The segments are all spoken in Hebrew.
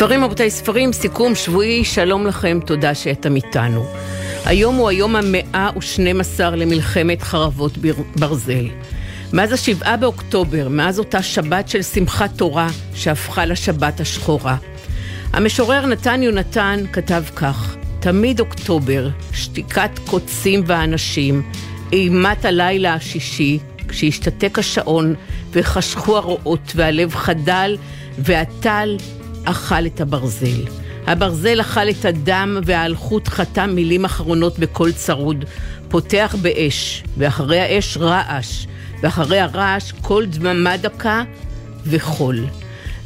ספרים רבותיי, ספרים, סיכום שבועי, שלום לכם, תודה שאתם איתנו. היום הוא היום המאה ושנים עשר למלחמת חרבות ברזל. מאז השבעה באוקטובר, מאז אותה שבת של שמחת תורה שהפכה לשבת השחורה. המשורר נתן יונתן כתב כך: תמיד אוקטובר, שתיקת קוצים ואנשים, אימת הלילה השישי, כשהשתתק השעון וחשכו הרועות והלב חדל והטל אכל את הברזל. הברזל אכל את הדם והאלחוט חתם מילים אחרונות בקול צרוד, פותח באש, ואחרי האש רעש, ואחרי הרעש קול דממה דקה וחול.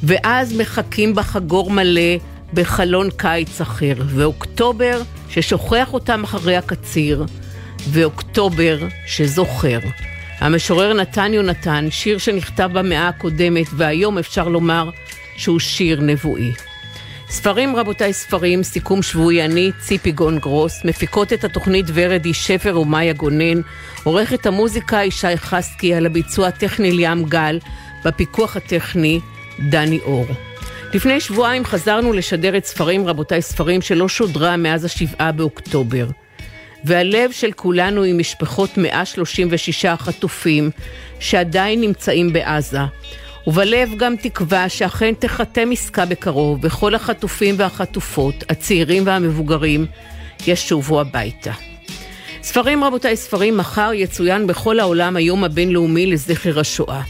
ואז מחכים בחגור מלא בחלון קיץ אחר, ואוקטובר ששוכח אותם אחרי הקציר, ואוקטובר שזוכר. המשורר נתן יונתן, שיר שנכתב במאה הקודמת, והיום אפשר לומר שהוא שיר נבואי. ספרים רבותיי ספרים, סיכום שבועי אני, ציפי גון גרוס, מפיקות את התוכנית ורדי שפר ומאיה גונן, עורכת המוזיקה ישי חסקי, על הביצוע הטכני ליאם גל, בפיקוח הטכני דני אור. לפני שבועיים חזרנו לשדר את ספרים רבותיי ספרים שלא שודרה מאז השבעה באוקטובר. והלב של כולנו עם משפחות 136 החטופים שעדיין נמצאים בעזה. ובלב גם תקווה שאכן תחתם עסקה בקרוב וכל החטופים והחטופות, הצעירים והמבוגרים, ישובו הביתה. ספרים רבותיי, ספרים, מחר יצוין בכל העולם היום הבינלאומי לזכר השואה.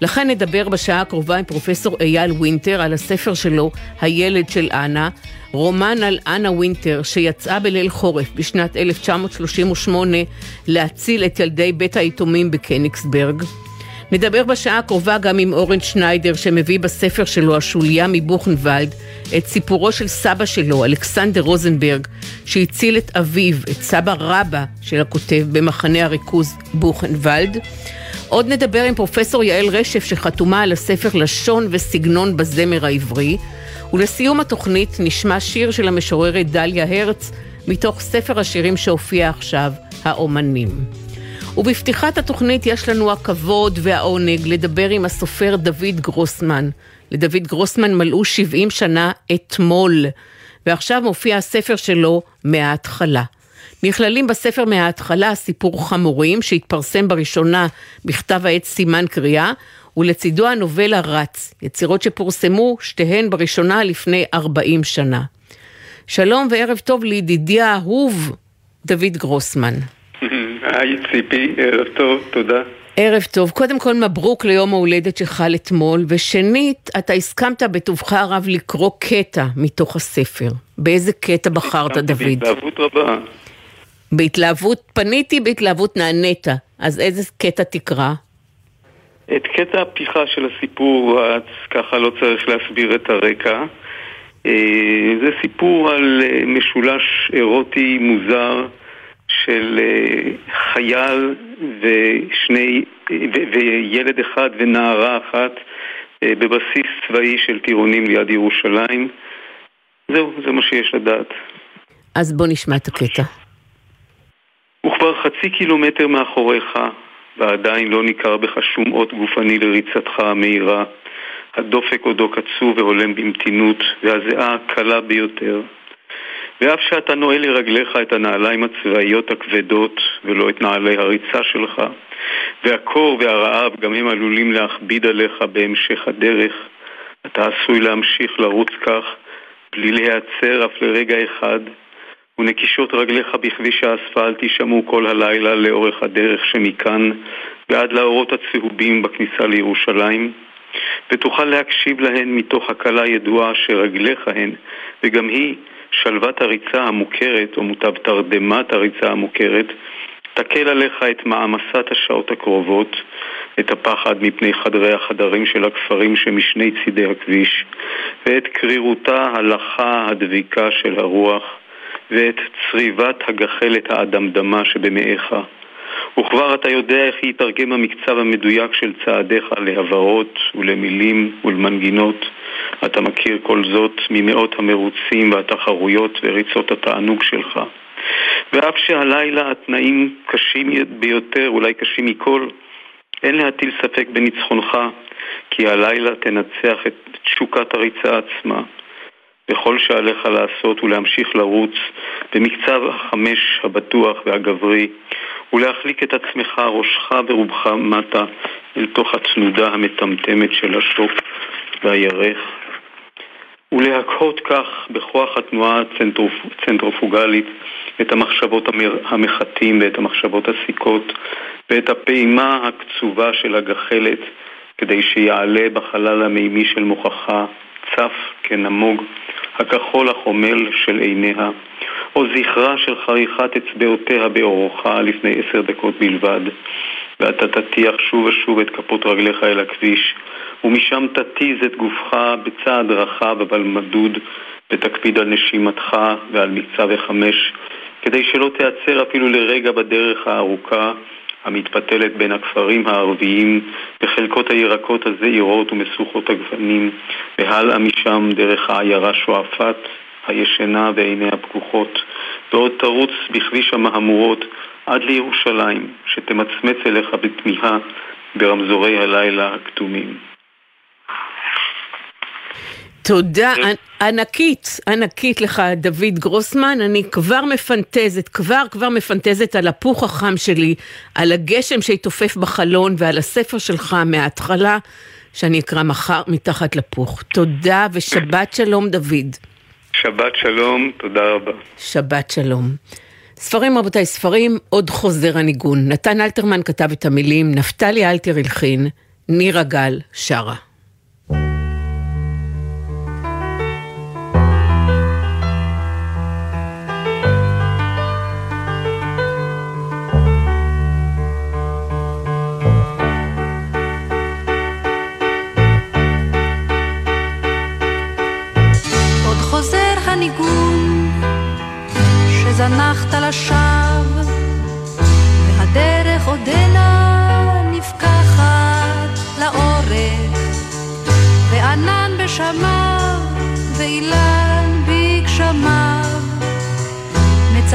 לכן נדבר בשעה הקרובה עם פרופסור אייל וינטר על הספר שלו, הילד של אנה, רומן על אנה וינטר שיצאה בליל חורף בשנת 1938 להציל את ילדי בית היתומים בקניגסברג. נדבר בשעה הקרובה גם עם אורן שניידר שמביא בספר שלו, השוליה מבוכנוולד, את סיפורו של סבא שלו, אלכסנדר רוזנברג, שהציל את אביו, את סבא רבא של הכותב במחנה הריכוז בוכנוולד. עוד נדבר עם פרופסור יעל רשף שחתומה על הספר לשון וסגנון בזמר העברי. ולסיום התוכנית נשמע שיר של המשוררת דליה הרץ מתוך ספר השירים שהופיע עכשיו, האומנים. ובפתיחת התוכנית יש לנו הכבוד והעונג לדבר עם הסופר דוד גרוסמן. לדוד גרוסמן מלאו 70 שנה אתמול, ועכשיו מופיע הספר שלו מההתחלה. נכללים בספר מההתחלה סיפור חמורים שהתפרסם בראשונה בכתב העת סימן קריאה, ולצידו הנובלה רץ, יצירות שפורסמו שתיהן בראשונה לפני 40 שנה. שלום וערב טוב לידידי האהוב דוד גרוסמן. היי ציפי, ערב טוב, תודה. ערב טוב. קודם כל מברוק ליום ההולדת שחל אתמול, ושנית, אתה הסכמת בטובך הרב לקרוא קטע מתוך הספר. באיזה קטע בחרת, דוד? בהתלהבות רבה. בהתלהבות פניתי, בהתלהבות נענית. אז איזה קטע תקרא? את קטע הפתיחה של הסיפור, ככה לא צריך להסביר את הרקע. אה, זה סיפור על אה, משולש אירוטי מוזר. של אה, חייל ושני, וילד אחד ונערה אחת אה, בבסיס צבאי של טירונים ליד ירושלים. זהו, זה מה שיש לדעת. אז בוא נשמע את הקטע. הוא כבר חצי קילומטר מאחוריך, ועדיין לא ניכר בך שום אות גופני לריצתך המהירה. הדופק עודו קצוב והולם במתינות, והזיעה קלה ביותר. ואף שאתה נועל לרגליך את הנעליים הצבאיות הכבדות ולא את נעלי הריצה שלך, והקור והרעב גם הם עלולים להכביד עליך בהמשך הדרך, אתה עשוי להמשיך לרוץ כך בלי להיעצר אף לרגע אחד, ונקישות רגליך בכביש האספלט יישמעו כל הלילה לאורך הדרך שמכאן ועד לאורות הצהובים בכניסה לירושלים, ותוכל להקשיב להן מתוך הקלה ידועה שרגליך הן, וגם היא שלוות הריצה המוכרת, או מוטב תרדמת הריצה המוכרת, תקל עליך את מעמסת השעות הקרובות, את הפחד מפני חדרי החדרים של הכפרים שמשני צידי הכביש, ואת קרירותה הלכה הדביקה של הרוח, ואת צריבת הגחלת האדמדמה שבמאיך. וכבר אתה יודע איך יתרגם המקצב המדויק של צעדיך להברות ולמילים ולמנגינות. אתה מכיר כל זאת ממאות המרוצים והתחרויות וריצות התענוג שלך. ואף שהלילה התנאים קשים ביותר, אולי קשים מכל, אין להטיל ספק בניצחונך, כי הלילה תנצח את תשוקת הריצה עצמה. וכל שעליך לעשות הוא להמשיך לרוץ במקצב החמש הבטוח והגברי ולהחליק את עצמך, ראשך ורובך מטה אל תוך הצנודה המטמטמת של השוק והירך ולהקהות כך בכוח התנועה הצנטרופוגלית את המחשבות המחטים ואת המחשבות הסיכות ואת הפעימה הקצובה של הגחלת כדי שיעלה בחלל המימי של מוכחה צף כנמוג הכחול החומל של עיניה, או זכרה של חריכת אצבעותיה באורך לפני עשר דקות בלבד, ואתה תטיח שוב ושוב את כפות רגליך אל הכביש, ומשם תתיז את גופך בצעד רחב אבל מדוד, ותקפיד על נשימתך ועל מקצב וחמש, כדי שלא תיעצר אפילו לרגע בדרך הארוכה המתפתלת בין הכפרים הערביים וחלקות הירקות הזעירות ומשוכות הגוונים, והלאה משם דרך העיירה שועפאט הישנה ועיניה פקוחות, ועוד תרוץ בכביש המהמורות עד לירושלים, שתמצמץ אליך בתמיהה ברמזורי הלילה הכתומים. תודה ענקית, ענקית לך, דוד גרוסמן. אני כבר מפנטזת, כבר כבר מפנטזת על הפוך החם שלי, על הגשם שיתופף בחלון ועל הספר שלך מההתחלה, שאני אקרא מחר מתחת לפוך. תודה ושבת שלום, דוד. שבת שלום, תודה רבה. שבת שלום. ספרים רבותיי, ספרים, עוד חוזר הניגון. נתן אלתרמן כתב את המילים, נפתלי אלתר הלחין, נירה גל שרה.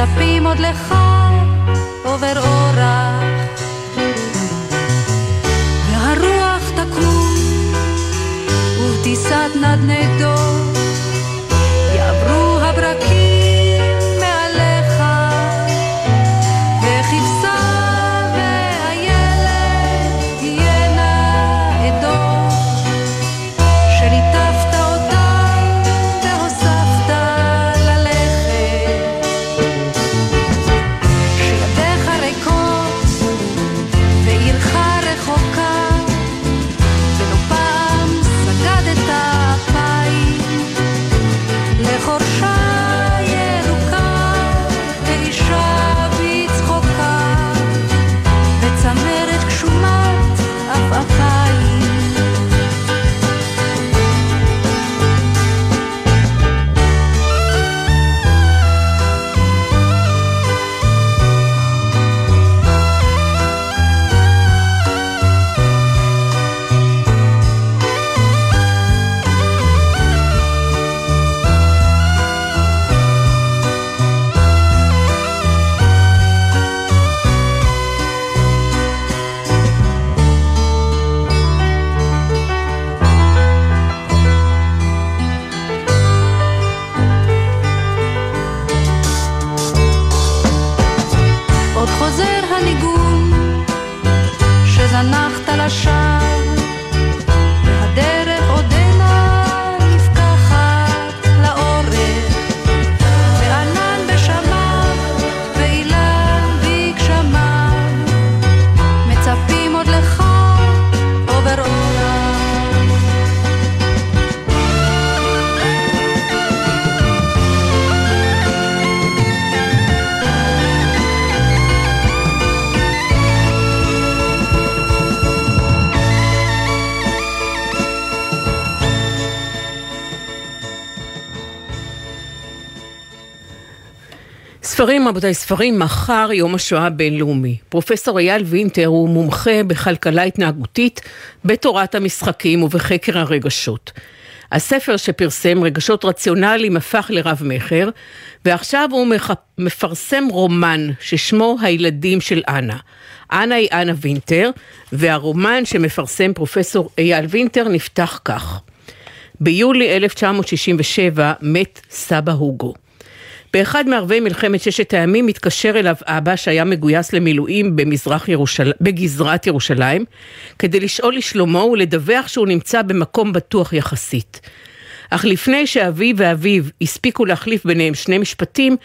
מצפים עוד לך עובר אורח. והרוח תקום, ובטיסת נדנדות, ספרים, רבותיי, ספרים, מחר יום השואה הבינלאומי. פרופסור אייל וינטר הוא מומחה בכלכלה התנהגותית, בתורת המשחקים ובחקר הרגשות. הספר שפרסם רגשות רציונליים הפך לרב-מכר, ועכשיו הוא מח... מפרסם רומן ששמו הילדים של אנה. אנה היא אנה וינטר, והרומן שמפרסם פרופסור אייל וינטר נפתח כך: ביולי 1967 מת סבא הוגו. באחד מערבי מלחמת ששת הימים מתקשר אליו אבא שהיה מגויס למילואים במזרח ירושל... בגזרת ירושלים כדי לשאול לשלומו ולדווח שהוא נמצא במקום בטוח יחסית. אך לפני שאבי ואביו הספיקו להחליף ביניהם שני משפטים,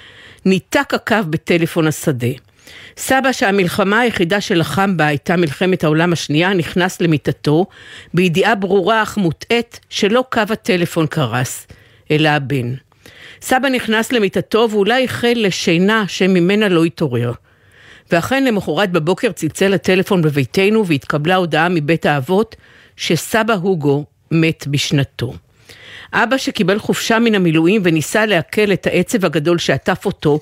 ניתק הקו בטלפון השדה. סבא שהמלחמה היחידה שלחם בה הייתה מלחמת העולם השנייה, נכנס למיטתו, בידיעה ברורה אך מוטעית שלא קו הטלפון קרס, אלא הבן. סבא נכנס למיטתו ואולי החל לשינה שממנה לא התעורר. ואכן למחרת בבוקר צלצל הטלפון בביתנו והתקבלה הודעה מבית האבות שסבא הוגו מת בשנתו. אבא שקיבל חופשה מן המילואים וניסה לעכל את העצב הגדול שעטף אותו,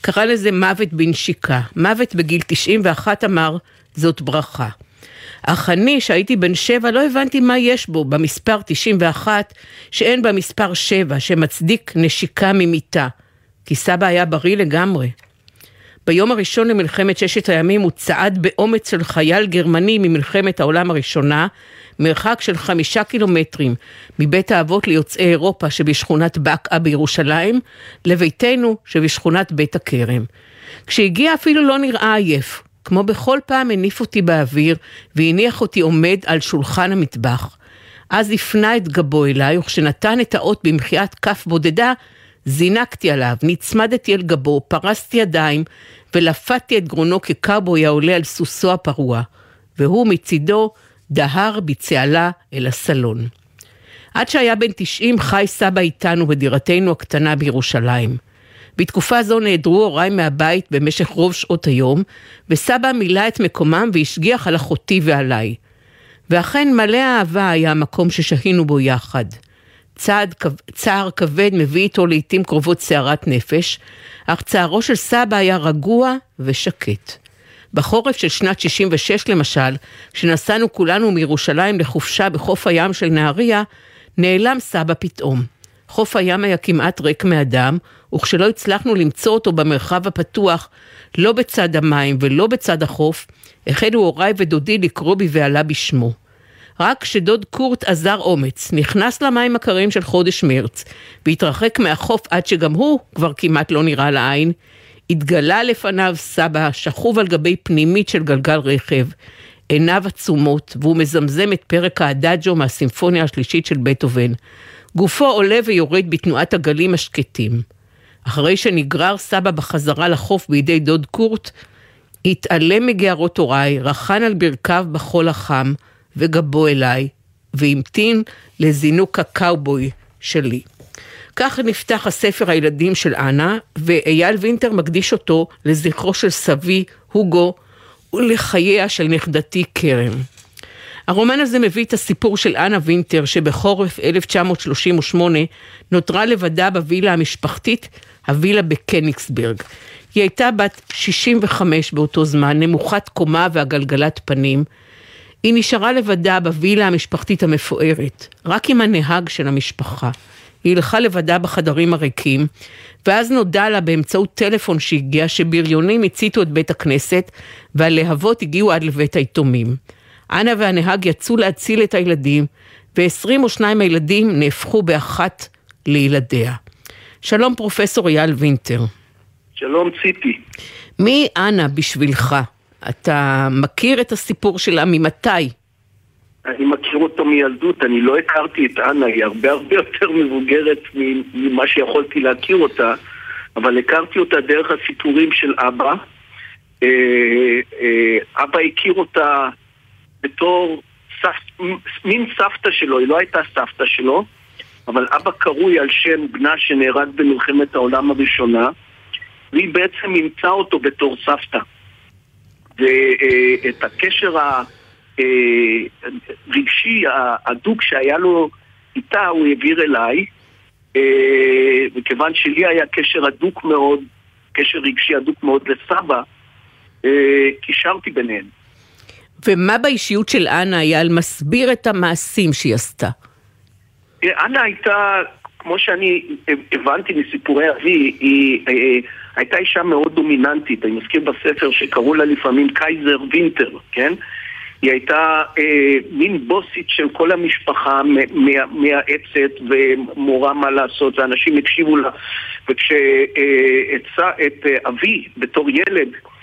קרא לזה מוות בנשיקה. מוות בגיל 91 אמר, זאת ברכה. אך אני, שהייתי בן שבע, לא הבנתי מה יש בו במספר 91, שאין במספר 7, שמצדיק נשיקה ממיטה. כי סבא היה בריא לגמרי. ביום הראשון למלחמת ששת הימים הוא צעד באומץ של חייל גרמני ממלחמת העולם הראשונה, מרחק של חמישה קילומטרים מבית האבות ליוצאי אירופה שבשכונת בקעה בירושלים, לביתנו שבשכונת בית הכרם. כשהגיע אפילו לא נראה עייף, כמו בכל פעם הניף אותי באוויר והניח אותי עומד על שולחן המטבח. אז הפנה את גבו אליי, וכשנתן את האות במחיית כף בודדה, זינקתי עליו, נצמדתי אל גבו, פרסתי ידיים ולפתי את גרונו כקאובוי העולה על סוסו הפרוע, והוא מצידו דהר בצהלה אל הסלון. עד שהיה בן 90 חי סבא איתנו בדירתנו הקטנה בירושלים. בתקופה זו נעדרו הוריי מהבית במשך רוב שעות היום, וסבא מילא את מקומם והשגיח על אחותי ועליי. ואכן מלא אהבה היה המקום ששהינו בו יחד. צעד, צער כבד מביא איתו לעתים קרובות סערת נפש, אך צערו של סבא היה רגוע ושקט. בחורף של שנת 66 למשל, כשנסענו כולנו מירושלים לחופשה בחוף הים של נהריה, נעלם סבא פתאום. חוף הים היה כמעט ריק מאדם, וכשלא הצלחנו למצוא אותו במרחב הפתוח, לא בצד המים ולא בצד החוף, החלו הוריי ודודי לקרוא בבהלה בשמו. רק כשדוד קורט עזר אומץ, נכנס למים הקרים של חודש מרץ, והתרחק מהחוף עד שגם הוא כבר כמעט לא נראה לעין, התגלה לפניו סבא שכוב על גבי פנימית של גלגל רכב, עיניו עצומות, והוא מזמזם את פרק האדאג'ו מהסימפוניה השלישית של בטהובן. גופו עולה ויורד בתנועת הגלים השקטים. אחרי שנגרר סבא בחזרה לחוף בידי דוד קורט, התעלם מגערות הוריי, רכן על ברכיו בחול החם, וגבו אליי, והמתין לזינוק הקאובוי שלי. כך נפתח הספר הילדים של אנה, ואייל וינטר מקדיש אותו לזכרו של סבי, הוגו, ולחייה של נכדתי כרם. הרומן הזה מביא את הסיפור של אנה וינטר, שבחורף 1938 נותרה לבדה בווילה המשפחתית, הווילה בקניגסברג. היא הייתה בת 65 באותו זמן, נמוכת קומה ועגלגלת פנים. היא נשארה לבדה בווילה המשפחתית המפוארת, רק עם הנהג של המשפחה. היא הלכה לבדה בחדרים הריקים, ואז נודע לה באמצעות טלפון שהגיע שבריונים הציתו את בית הכנסת, והלהבות הגיעו עד לבית היתומים. אנה והנהג יצאו להציל את הילדים, ו-22 הילדים נהפכו באחת לילדיה. שלום פרופסור אייל וינטר. שלום ציפי. מי אנה בשבילך? אתה מכיר את הסיפור שלה ממתי? אני מכיר אותו מילדות, אני לא הכרתי את אנה, היא הרבה הרבה יותר מבוגרת ממה שיכולתי להכיר אותה, אבל הכרתי אותה דרך הסיפורים של אבא. אה, אה, אבא הכיר אותה בתור סף, מין סבתא שלו, היא לא הייתה סבתא שלו, אבל אבא קרוי על שם בנה שנהרג במלחמת העולם הראשונה, והיא בעצם אימצה אותו בתור סבתא. ואת הקשר הרגשי ההדוק שהיה לו איתה הוא העביר אליי, וכיוון שלי היה קשר הדוק מאוד, קשר רגשי הדוק מאוד לסבא, קישרתי ביניהם. ומה באישיות של אנה היה מסביר את המעשים שהיא עשתה? אנה הייתה, כמו שאני הבנתי מסיפורי אבי, היא אה, הייתה אישה מאוד דומיננטית. אני מזכיר בספר שקראו לה לפעמים קייזר וינטר, כן? היא הייתה אה, מין בוסית של כל המשפחה, מייעצת ומורה מה לעשות, ואנשים הקשיבו לה. וכשאת אה, אבי בתור ילד אה,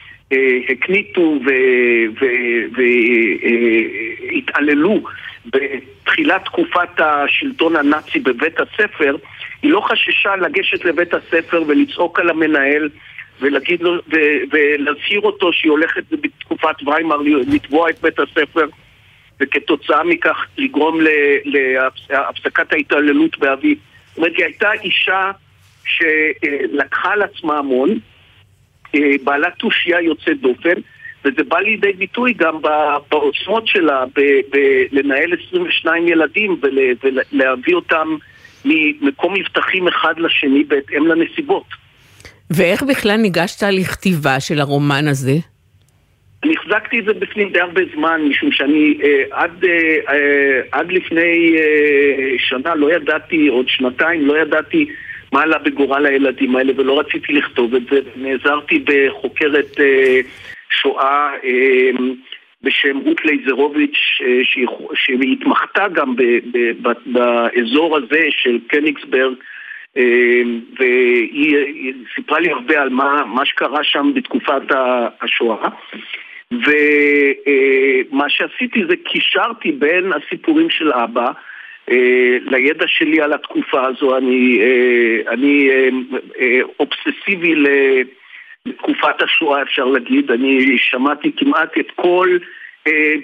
הקניטו והתעללו בתחילת תקופת השלטון הנאצי בבית הספר, היא לא חששה לגשת לבית הספר ולצעוק על המנהל ולהגיד לו, ולהזהיר אותו שהיא הולכת בתקופת ויימר לתבוע את בית הספר וכתוצאה מכך לגרום להפסקת ההתעללות באבי. זאת אומרת, היא הייתה אישה שלקחה על עצמה המון, בעלת תושייה יוצאת דופן, וזה בא לידי ביטוי גם בעוצמות שלה בלנהל 22 ילדים ולהביא אותם ממקום מבטחים אחד לשני בהתאם לנסיבות. ואיך בכלל ניגשת לכתיבה של הרומן הזה? אני החזקתי את זה בפנים די הרבה זמן, משום שאני אה, עד, אה, אה, עד לפני אה, שנה לא ידעתי, עוד שנתיים לא ידעתי מה עלה בגורל הילדים האלה והלא רציתי לכתוב את זה. נעזרתי בחוקרת אה, שואה אה, בשם רות לייזרוביץ', אה, שהיא התמחתה גם ב, ב, ב, באזור הזה של קניגסברג והיא סיפרה לי הרבה על מה, מה שקרה שם בתקופת השואה ומה שעשיתי זה קישרתי בין הסיפורים של אבא אה, לידע שלי על התקופה הזו, אני, אה, אני אה, אובססיבי לתקופת השואה אפשר להגיד, אני שמעתי כמעט את כל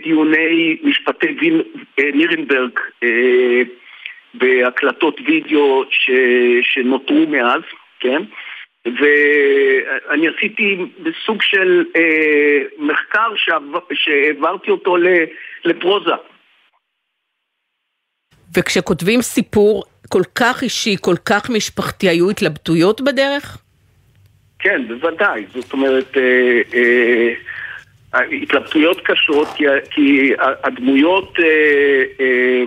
דיוני משפטי נירנברג בהקלטות וידאו ש, שנותרו מאז, כן? ואני עשיתי בסוג של אה, מחקר שהעברתי אותו לפרוזה. וכשכותבים סיפור כל כך אישי, כל כך משפחתי, היו התלבטויות בדרך? כן, בוודאי. זאת אומרת, אה, אה, התלבטויות קשות, כי, כי הדמויות אה, אה,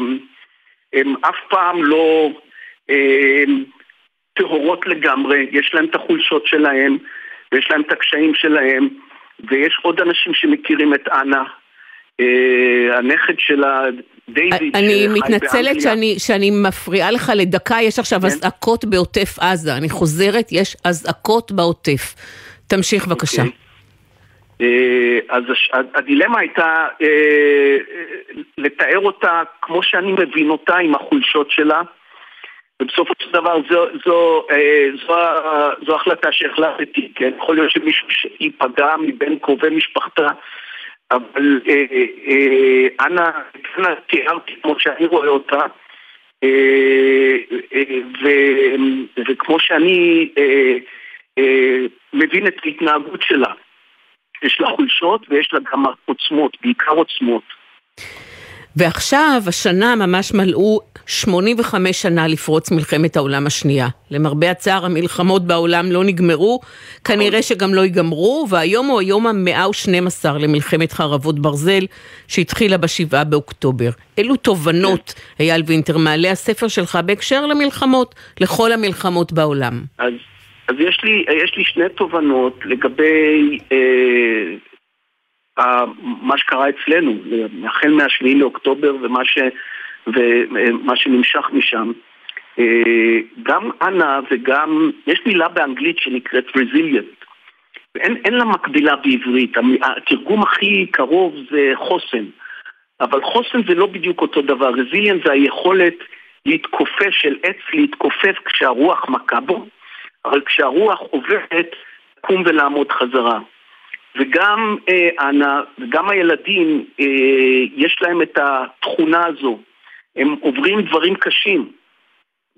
הן אף פעם לא אה, טהורות לגמרי, יש להן את החולשות שלהן, ויש להן את הקשיים שלהן, ויש עוד אנשים שמכירים את אנה. אה, הנכד שלה, דיוויד, אני מתנצלת שאני, שאני מפריעה לך לדקה, יש עכשיו כן? אזעקות בעוטף עזה. אני חוזרת, יש אזעקות בעוטף. תמשיך בבקשה. Okay. אוקיי. אה, אז הדילמה הייתה אה, לתאר אותה כמו שאני מבין אותה, עם החולשות שלה, ובסופו של דבר זו, זו, זו, זו החלטה שהחלטתי, כן? יכול להיות שמישהו ייפגע מבין קרובי משפחתה אבל אה, אה, אנה, אנה תיארתי כמו שאני רואה אותה, אה, וכמו שאני מבין את ההתנהגות שלה. יש לה חולשות ויש לה גם עוצמות, בעיקר עוצמות. ועכשיו, השנה ממש מלאו 85 שנה לפרוץ מלחמת העולם השנייה. למרבה הצער, המלחמות בעולם לא נגמרו, כנראה שגם לא ייגמרו, והיום הוא היום המאה ושנים עשר למלחמת חרבות ברזל, שהתחילה בשבעה באוקטובר. אילו תובנות, אייל וינטר, מעלה הספר שלך בהקשר למלחמות, לכל המלחמות בעולם? אז, אז יש, לי, יש לי שני תובנות לגבי... אה... מה שקרה אצלנו, החל מה-7 לאוקטובר ומה, ש, ומה שנמשך משם. אה, גם אנה וגם, יש מילה באנגלית שנקראת resilient, ואין לה מקבילה בעברית, התרגום הכי קרוב זה חוסן, אבל חוסן זה לא בדיוק אותו דבר, resilient זה היכולת להתכופף, של עץ להתכופף כשהרוח מכה בו, אבל כשהרוח עוברת, לקום ולעמוד חזרה. וגם אה, אנה וגם הילדים, אה, יש להם את התכונה הזו. הם עוברים דברים קשים,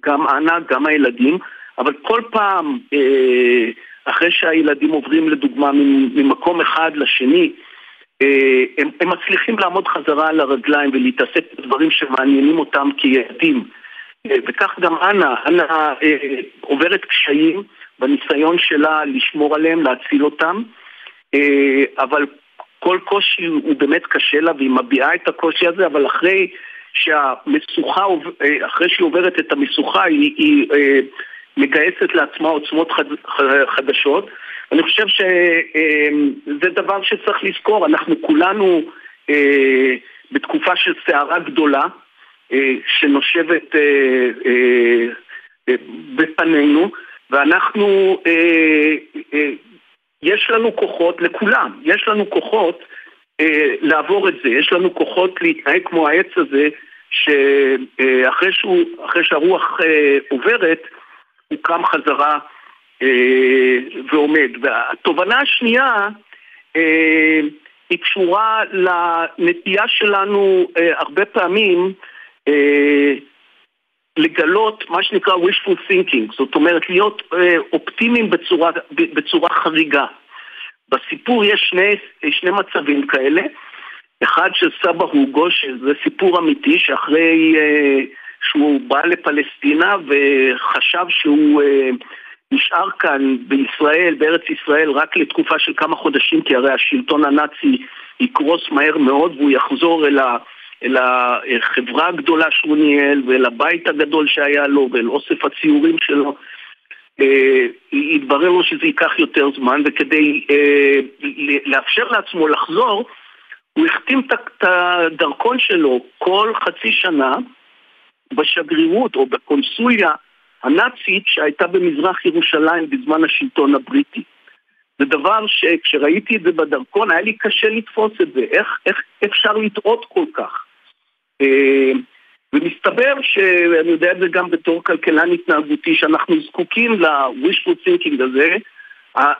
גם אנה, גם הילדים, אבל כל פעם, אה, אחרי שהילדים עוברים לדוגמה ממקום אחד לשני, אה, הם, הם מצליחים לעמוד חזרה על הרגליים ולהתעסק בדברים שמעניינים אותם כילדים. אה, וכך גם אנה, אנה אה, עוברת קשיים בניסיון שלה לשמור עליהם, להציל אותם. אה, אבל כל קושי הוא באמת קשה לה והיא מביעה את הקושי הזה, אבל אחרי שהמשוכה, אה, אחרי שהיא עוברת את המשוכה היא, היא אה, מגייסת לעצמה עוצמות חד, חדשות. אני חושב שזה דבר שצריך לזכור, אנחנו כולנו בתקופה של סערה גדולה שנושבת בפנינו, ואנחנו, יש לנו כוחות, לכולם, יש לנו כוחות אה, לעבור את זה, יש לנו כוחות להתנהג כמו העץ הזה, שאחרי אה, שהרוח אה, עוברת, הוא קם חזרה אה, ועומד. והתובנה השנייה אה, היא קשורה לנטייה שלנו אה, הרבה פעמים אה, לגלות מה שנקרא wishful thinking, זאת אומרת להיות אה, אופטימיים בצורה, בצורה חריגה. בסיפור יש שני, שני מצבים כאלה, אחד של סבא הוגו, שזה סיפור אמיתי, שאחרי אה, שהוא בא לפלסטינה וחשב שהוא אה, נשאר כאן בישראל, בארץ ישראל, רק לתקופה של כמה חודשים, כי הרי השלטון הנאצי יקרוס מהר מאוד והוא יחזור אל ה... אל החברה הגדולה שהוא ניהל ואל הבית הגדול שהיה לו ואל אוסף הציורים שלו. אה, התברר לו שזה ייקח יותר זמן וכדי אה, לאפשר לעצמו לחזור הוא החתים את הדרכון שלו כל חצי שנה בשגרירות או בקונסוליה הנאצית שהייתה במזרח ירושלים בזמן השלטון הבריטי. זה דבר שכשראיתי את זה בדרכון היה לי קשה לתפוס את זה, איך, איך אפשר לטעות כל כך? אה, ומסתבר שאני יודע את זה גם בתור כלכלן התנהגותי, שאנחנו זקוקים ל-wishful thinking הזה,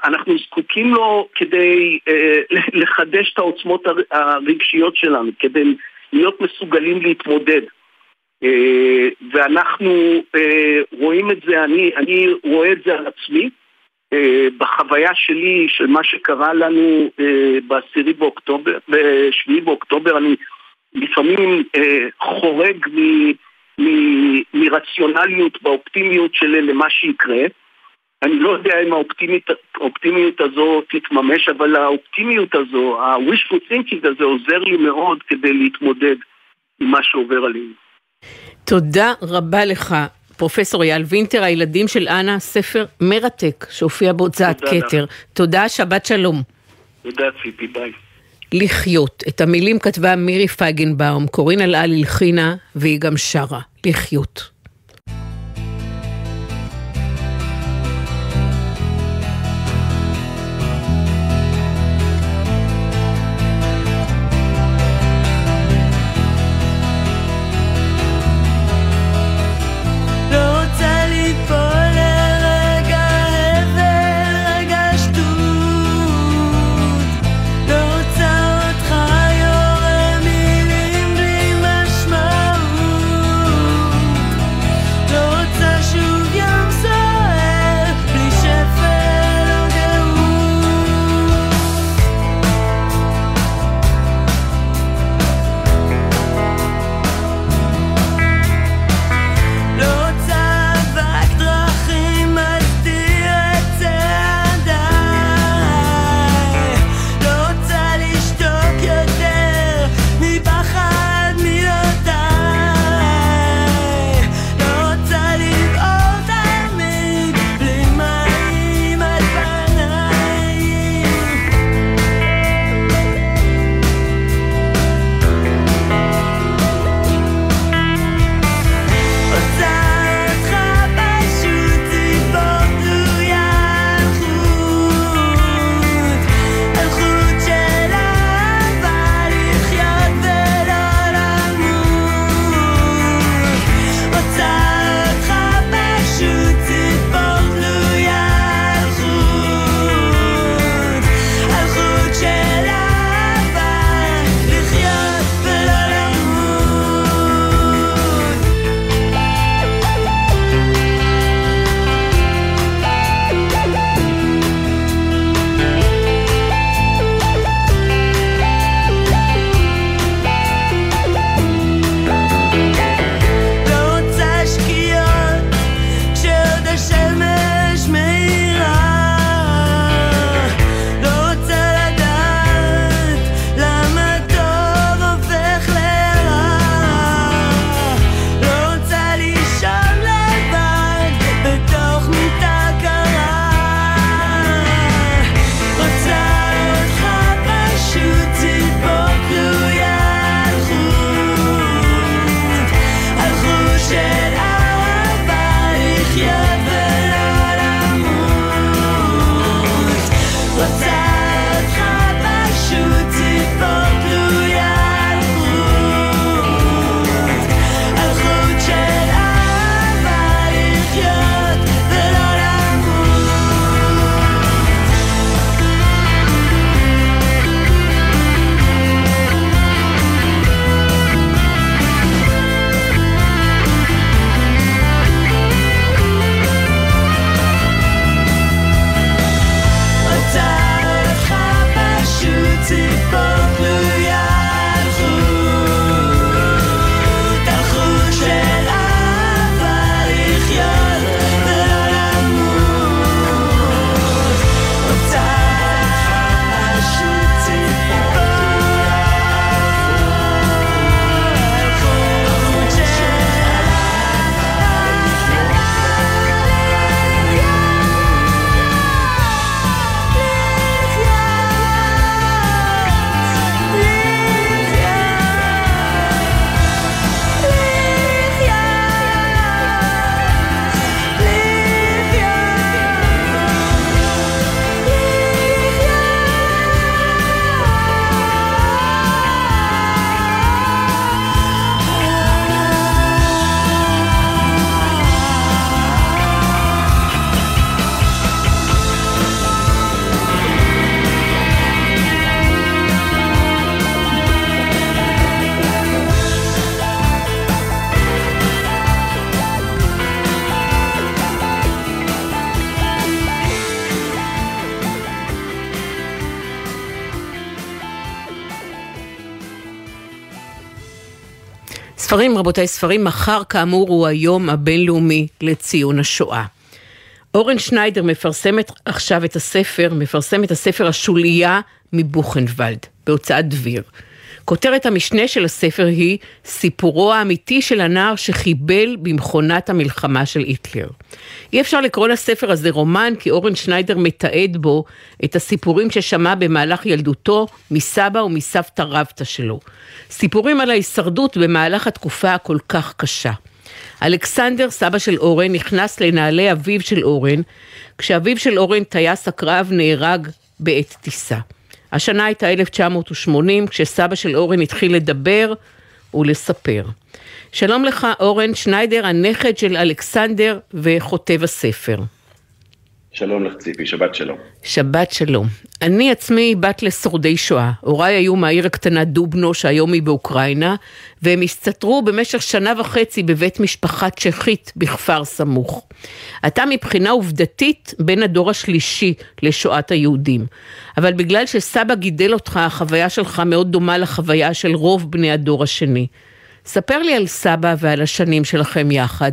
אנחנו זקוקים לו כדי אה, לחדש את העוצמות הרגשיות שלנו, כדי להיות מסוגלים להתמודד. אה, ואנחנו רואים את זה, אני, אני רואה את זה על עצמי, בחוויה שלי של מה שקרה לנו ב-10 באוקטובר, ב-7 באוקטובר, אני לפעמים אה, חורג מ, מ, מרציונליות באופטימיות של למה שיקרה. אני לא יודע אם האופטימיות, האופטימיות הזו תתממש, אבל האופטימיות הזו, ה-wishful thinking הזה עוזר לי מאוד כדי להתמודד עם מה שעובר עלינו. תודה רבה לך, פרופסור אייל וינטר, הילדים של אנה, ספר מרתק שהופיע בהוצאת כתר. תודה, שבת שלום. תודה ציפי, ביי. לחיות. את המילים כתבה מירי פייגנבאום, קורין אלעל הלחינה והיא גם שרה. לחיות. ספרים, רבותיי, ספרים, מחר כאמור הוא היום הבינלאומי לציון השואה. אורן שניידר מפרסמת עכשיו את הספר, מפרסם את הספר השוליה מבוכנוולד, בהוצאת דביר. כותרת המשנה של הספר היא סיפורו האמיתי של הנער שחיבל במכונת המלחמה של היטלר. אי אפשר לקרוא לספר הזה רומן כי אורן שניידר מתעד בו את הסיפורים ששמע במהלך ילדותו מסבא ומסבתא רבתא שלו. סיפורים על ההישרדות במהלך התקופה הכל כך קשה. אלכסנדר, סבא של אורן, נכנס לנעלי אביו של אורן, כשאביו של אורן, טייס הקרב, נהרג בעת טיסה. השנה הייתה 1980, כשסבא של אורן התחיל לדבר ולספר. שלום לך, אורן שניידר, הנכד של אלכסנדר וכותב הספר. שלום לך ציפי, שבת שלום. שבת שלום. אני עצמי בת לשורדי שואה. הוריי היו מהעיר הקטנה דובנו, שהיום היא באוקראינה, והם הסתתרו במשך שנה וחצי בבית משפחה צ'כית בכפר סמוך. אתה מבחינה עובדתית בין הדור השלישי לשואת היהודים. אבל בגלל שסבא גידל אותך, החוויה שלך מאוד דומה לחוויה של רוב בני הדור השני. ספר לי על סבא ועל השנים שלכם יחד.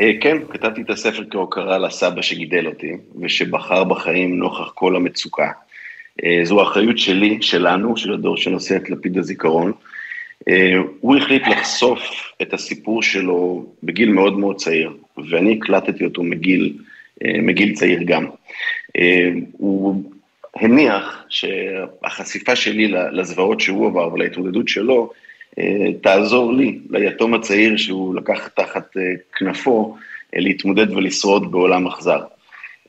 אה, כן, כתבתי את הספר כהוקרה לסבא שגידל אותי, ושבחר בחיים נוכח כל המצוקה. אה, זו האחריות שלי, שלנו, של הדור שנושא את לפיד הזיכרון. אה, הוא החליט לחשוף את הסיפור שלו בגיל מאוד מאוד צעיר, ואני הקלטתי אותו מגיל, מגיל צעיר גם. הוא הניח שהחשיפה שלי לזוועות שהוא עבר ולהתמודדות שלו, תעזור לי, ליתום הצעיר שהוא לקח תחת אה, כנפו, אה, להתמודד ולשרוד בעולם אכזר.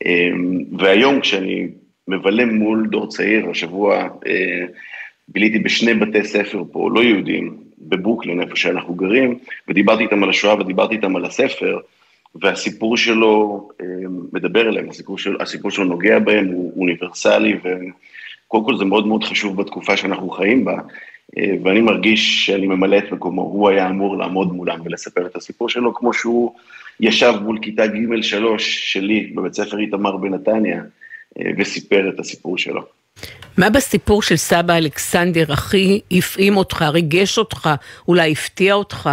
אה, והיום כשאני מבלה מול דור צעיר, השבוע ביליתי בשני בתי ספר פה, לא יהודים, בברוקלין, איפה שאנחנו גרים, ודיברתי איתם על השואה ודיברתי איתם על הספר, והסיפור שלו מדבר אליהם, הסיפור, של, הסיפור שלו נוגע בהם, הוא אוניברסלי, וקודם כל זה מאוד מאוד חשוב בתקופה שאנחנו חיים בה, אה, ואני מרגיש שאני ממלא את מקומו, הוא היה אמור לעמוד מולם ולספר את הסיפור שלו, כמו שהוא ישב מול כיתה ג'-3 שלי בבית ספר איתמר בנתניה, אה, וסיפר את הסיפור שלו. מה בסיפור של סבא אלכסנדר הכי הפעים אותך, ריגש אותך, אולי הפתיע אותך?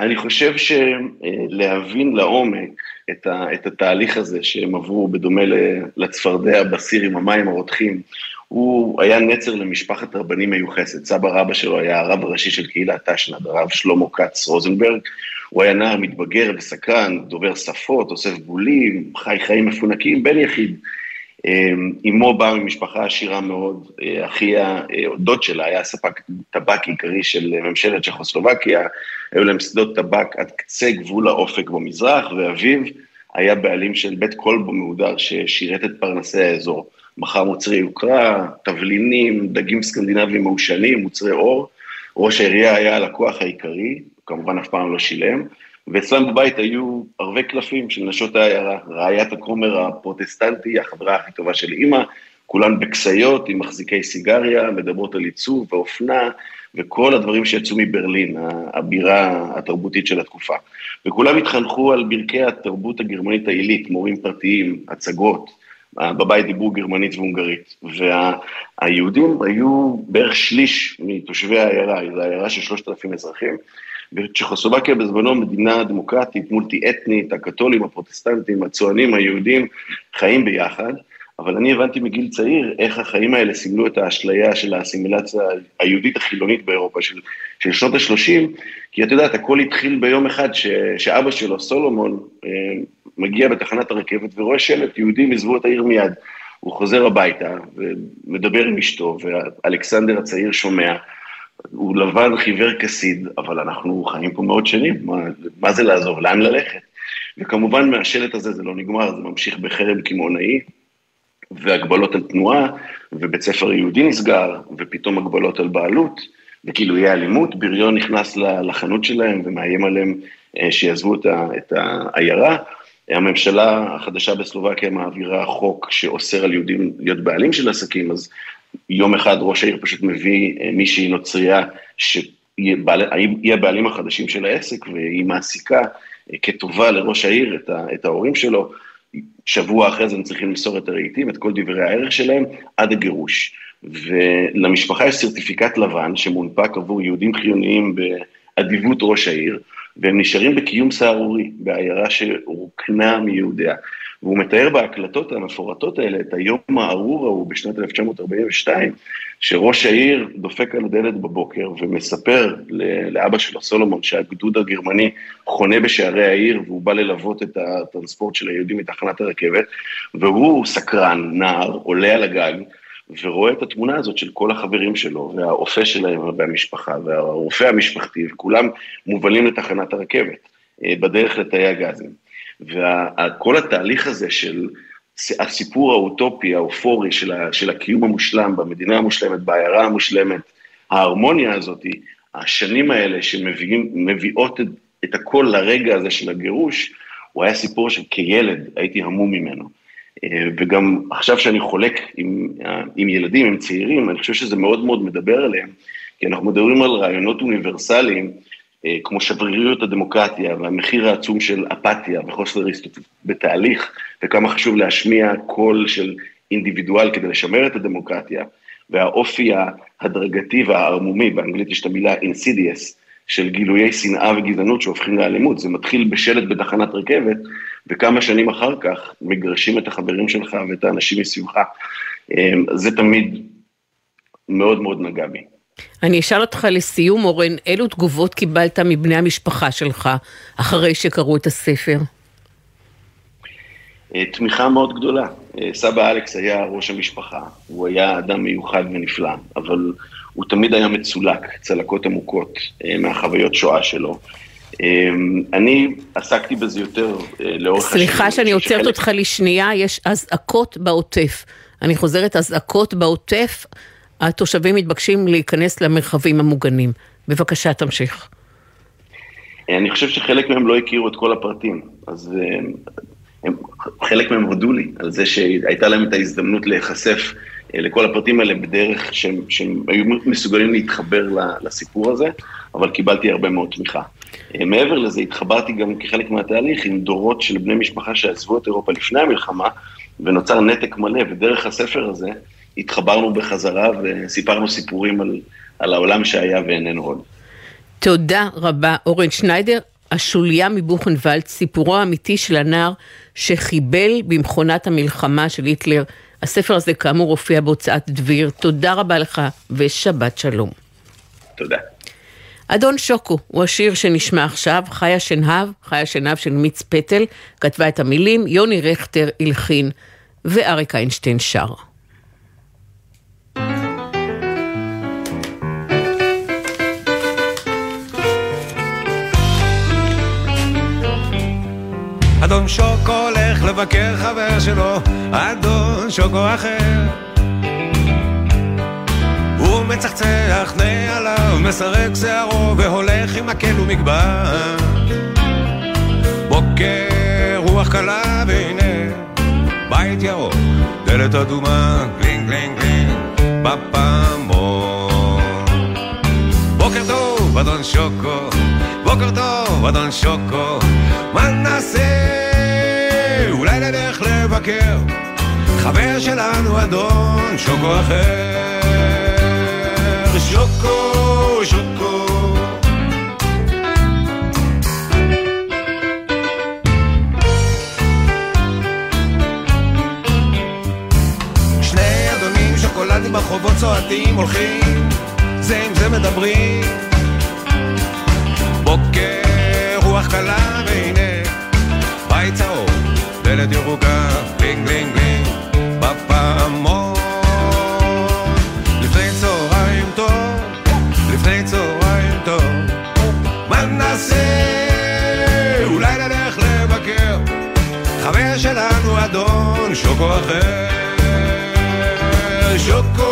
אני חושב שלהבין לעומק את, ה, את התהליך הזה שהם עברו, בדומה לצפרדע בסיר עם המים הרותחים, הוא היה נצר למשפחת רבנים מיוחסת. סבא רבא שלו היה הרב הראשי של קהילת תשנ"ד, הרב שלמה כץ רוזנברג. הוא היה נער מתבגר וסקרן, דובר שפות, אוסף בולים, חי חיים מפונקים, בן יחיד. אמ, אמו באה ממשפחה עשירה מאוד, אה, אחיה, אה, דוד שלה, היה ספק טבק עיקרי של ממשלת צ'כוסלובקיה, היו להם שדות טבק עד קצה גבול האופק במזרח, ואביו היה בעלים של בית כלבו מהודר ששירת את פרנסי האזור. מכר מוצרי יוקרה, תבלינים, דגים סקנדינביים מעושנים, מוצרי אור. ראש העירייה היה הלקוח העיקרי, כמובן אף פעם לא שילם, ואצלם בבית היו ערבי קלפים של נשות העיירה, רעיית הכומר הפרוטסטנטי, החברה הכי טובה של אימא, כולן בכסיות עם מחזיקי סיגריה, מדברות על עיצוב ואופנה, וכל הדברים שיצאו מברלין, הבירה התרבותית של התקופה. וכולם התחנכו על ברכי התרבות הגרמנית העילית, מורים פרטיים, הצגות, בבית דיברו גרמנית והונגרית, והיהודים היו בערך שליש מתושבי העיירה, זו עיירה של שלושת אלפים אזרחים, וצ'כוסלובקיה בזמנו מדינה דמוקרטית, מולטי-אתנית, הקתולים, הפרוטסטנטים, הצוענים, היהודים, חיים ביחד, אבל אני הבנתי מגיל צעיר איך החיים האלה סימלו את האשליה של האסימילציה היהודית החילונית באירופה של, של שנות ה-30, כי את יודעת, הכל התחיל ביום אחד ש, שאבא שלו, סולומון, אה, מגיע בתחנת הרכבת ורואה שלט, יהודים עזבו את העיר מיד. הוא חוזר הביתה ומדבר עם אשתו, ואלכסנדר הצעיר שומע, הוא לבן חיוור כסיד, אבל אנחנו חיים פה מאות שנים, מה, מה זה לעזוב, לאן ללכת? וכמובן מהשלט הזה זה לא נגמר, זה ממשיך בחרם קמעונאי, והגבלות על תנועה, ובית ספר יהודי נסגר, ופתאום הגבלות על בעלות, וכאילו אלימות, בריון נכנס לחנות שלהם ומאיים עליהם אה, שיעזבו את העיירה. הממשלה החדשה בסלובקיה מעבירה חוק שאוסר על יהודים להיות בעלים של עסקים, אז יום אחד ראש העיר פשוט מביא אה, מישהי נוצרייה שהיא הבעלים החדשים של העסק, והיא מעסיקה אה, כטובה לראש העיר את ההורים שלו, שבוע אחרי זה הם צריכים למסור את הרהיטים, את כל דברי הערך שלהם, עד הגירוש. ולמשפחה יש סרטיפיקט לבן שמונפק עבור יהודים חיוניים באדיבות ראש העיר, והם נשארים בקיום סהרורי, בעיירה שרוקנה מיהודיה. והוא מתאר בהקלטות המפורטות האלה את היום הארור ההוא בשנת 1942, שראש העיר דופק על הדלת בבוקר ומספר לאבא שלו, סולומון, שהגדוד הגרמני חונה בשערי העיר והוא בא ללוות את הטרנספורט של היהודים מתחנת הרכבת, והוא סקרן, נער, עולה על הגג, ורואה את התמונה הזאת של כל החברים שלו, והאופה שלהם והמשפחה, והרופא המשפחתי, וכולם מובלים לתחנת הרכבת, אה, בדרך לתאי הגזים. וכל התהליך הזה של הסיפור האוטופי, האופורי של, ה, של הקיום המושלם במדינה המושלמת, בעיירה המושלמת, ההרמוניה הזאת, השנים האלה שמביאות את, את הכל לרגע הזה של הגירוש, הוא היה סיפור שכילד הייתי המום ממנו. אה, וגם עכשיו שאני חולק עם, עם ילדים, עם צעירים, אני חושב שזה מאוד מאוד מדבר עליהם, כי אנחנו מדברים על רעיונות אוניברסליים, אה, כמו שבריריות הדמוקרטיה והמחיר העצום של אפתיה וחוסר הסתכלות בתהליך, וכמה חשוב להשמיע קול של אינדיבידואל כדי לשמר את הדמוקרטיה, והאופי ההדרגתי והערמומי, באנגלית יש את המילה insidious, של גילויי שנאה וגזענות שהופכים לאלימות. זה מתחיל בשלט בתחנת רכבת, וכמה שנים אחר כך מגרשים את החברים שלך ואת האנשים מסביבך. אה, זה תמיד מאוד מאוד נגע בי. אני אשאל אותך לסיום, אורן, אילו תגובות קיבלת מבני המשפחה שלך אחרי שקראו את הספר? אה, תמיכה מאוד גדולה. אה, סבא אלכס היה ראש המשפחה, הוא היה אדם מיוחד ונפלא, אבל הוא תמיד היה מצולק, צלקות עמוקות אה, מהחוויות שואה שלו. אני עסקתי בזה יותר לאורך השנים. סליחה שאני עוצרת אותך לשנייה, יש אזעקות בעוטף. אני חוזרת, אזעקות בעוטף, התושבים מתבקשים להיכנס למרחבים המוגנים. בבקשה, תמשיך. אני חושב שחלק מהם לא הכירו את כל הפרטים, אז אה, הם, חלק מהם הודו לי על זה שהייתה להם את ההזדמנות להיחשף אה, לכל הפרטים האלה בדרך שהם, שהם היו מסוגלים להתחבר לסיפור הזה, אבל קיבלתי הרבה מאוד תמיכה. אה, מעבר לזה, התחברתי גם כחלק מהתהליך עם דורות של בני משפחה שעזבו את אירופה לפני המלחמה, ונוצר נתק מלא, ודרך הספר הזה, התחברנו בחזרה וסיפרנו סיפורים על, על העולם שהיה ואיננו עוד. תודה רבה, אורן שניידר. השוליה מבוכנוולד, סיפורו האמיתי של הנער שחיבל במכונת המלחמה של היטלר. הספר הזה כאמור הופיע בהוצאת דביר. תודה רבה לך ושבת שלום. תודה. אדון שוקו הוא השיר שנשמע עכשיו, חיה שנהב, חיה שנהב של מיץ פטל, כתבה את המילים, יוני רכטר הלחין ואריק איינשטיין שר. אדון שוקו הולך לבקר חבר שלו, אדון שוקו אחר. הוא מצחצח נעליו, מסרק שערו, והולך עם מקל ומגבעת. בוקר, רוח קלה, והנה, בית ירוק, דלת אדומה, גלינג גלינג גלינג, בפעמון. בוקר טוב, אדון שוקו, בוקר טוב, אדון שוקו, מה נעשה? לבקר. חבר שלנו אדון שוקו אחר. שוקו, שוקו. שני אדונים שוקולדים ברחובות צועדים הולכים זה עם זה מדברים. בוקר רוח קלה והנה דלת ירוקה, בלינג בלינג בלינג, בפעמון. לפני צהריים טוב, לפני צהריים טוב, מה נעשה? אולי נלך לבקר, חבר שלנו אדון שוקו אחר. שוקו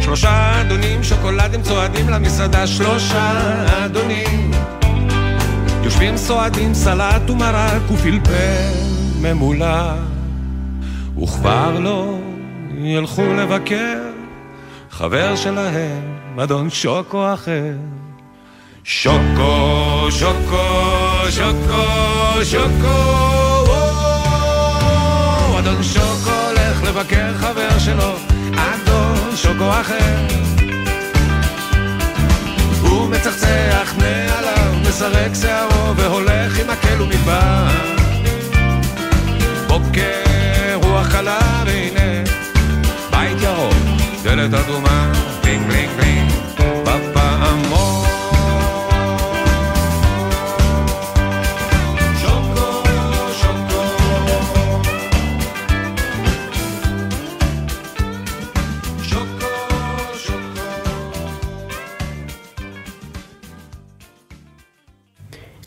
שלושה אדונים שוקולדים צועדים למסעדה שלושה אדונים. יושבים סועדים סלט ומרק ופלפל ממולא וכבר לא ילכו לבקר חבר שלהם, אדון שוקו אחר. שוקו, שוקו, שוקו, שוקו אדון שוקו הולך לבקר חבר שלו אדון שוקו אחר. הוא מצחצח מעליו, מסרק שערו והולך עם מקל ומדבר בוקר רוח קלה והנה בית ירוק, דלת אדומה, בלינג בלינג בלינג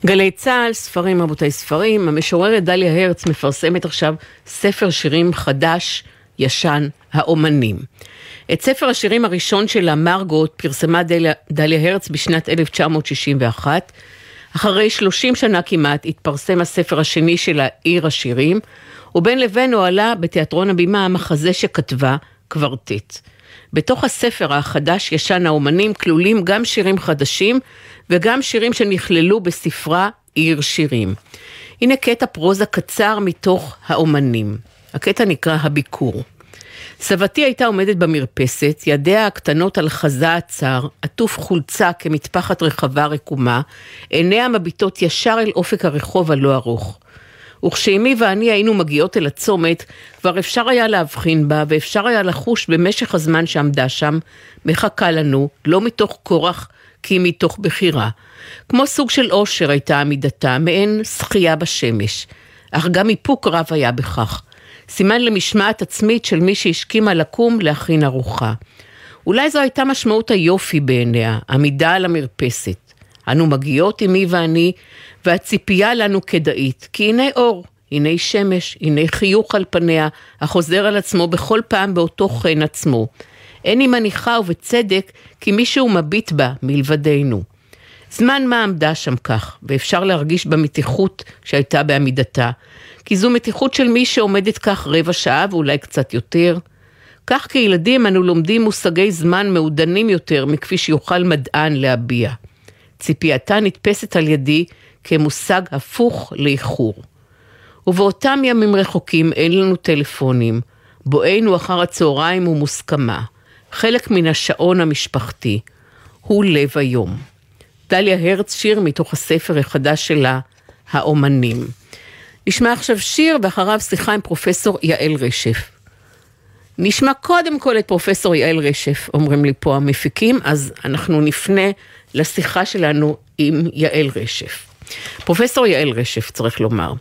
גלי צה"ל, ספרים רבותיי ספרים, המשוררת דליה הרץ מפרסמת עכשיו ספר שירים חדש, ישן, האומנים. את ספר השירים הראשון שלה, מרגוט, פרסמה דליה, דליה הרץ בשנת 1961. אחרי 30 שנה כמעט התפרסם הספר השני שלה, עיר השירים, ובין לבין הועלה בתיאטרון הבימה המחזה שכתבה, קוורטט. בתוך הספר החדש ישן האומנים כלולים גם שירים חדשים וגם שירים שנכללו בספרה עיר שירים. הנה קטע פרוזה קצר מתוך האומנים. הקטע נקרא הביקור. סבתי הייתה עומדת במרפסת, ידיה הקטנות על חזה הצר, עטוף חולצה כמטפחת רחבה רקומה, עיניה מביטות ישר אל אופק הרחוב הלא ארוך. וכשאמי ואני היינו מגיעות אל הצומת, כבר אפשר היה להבחין בה, ואפשר היה לחוש במשך הזמן שעמדה שם, מחכה לנו, לא מתוך כורח, כי מתוך בחירה. כמו סוג של אושר הייתה עמידתה, מעין שחייה בשמש. אך גם איפוק רב היה בכך. סימן למשמעת עצמית של מי שהשכימה לקום להכין ארוחה. אולי זו הייתה משמעות היופי בעיניה, עמידה על המרפסת. אנו מגיעות, אמי ואני, והציפייה לנו כדאית, כי הנה אור, הנה שמש, הנה חיוך על פניה, החוזר על עצמו בכל פעם באותו חן עצמו. אין היא מניחה, ובצדק, כי מישהו מביט בה מלבדנו. זמן מה עמדה שם כך, ואפשר להרגיש במתיחות שהייתה בעמידתה, כי זו מתיחות של מי שעומדת כך רבע שעה ואולי קצת יותר. כך כילדים אנו לומדים מושגי זמן מעודנים יותר מכפי שיוכל מדען להביע. ציפייתה נתפסת על ידי כמושג הפוך לאיחור. ובאותם ימים רחוקים אין לנו טלפונים, בואנו אחר הצהריים הוא מוסכמה, חלק מן השעון המשפחתי, הוא לב היום. דליה הרץ שיר מתוך הספר החדש שלה, האומנים. נשמע עכשיו שיר ואחריו שיחה עם פרופסור יעל רשף. נשמע קודם כל את פרופסור יעל רשף, אומרים לי פה המפיקים, אז אנחנו נפנה לשיחה שלנו עם יעל רשף. פרופסור יעל רשף, צריך לומר.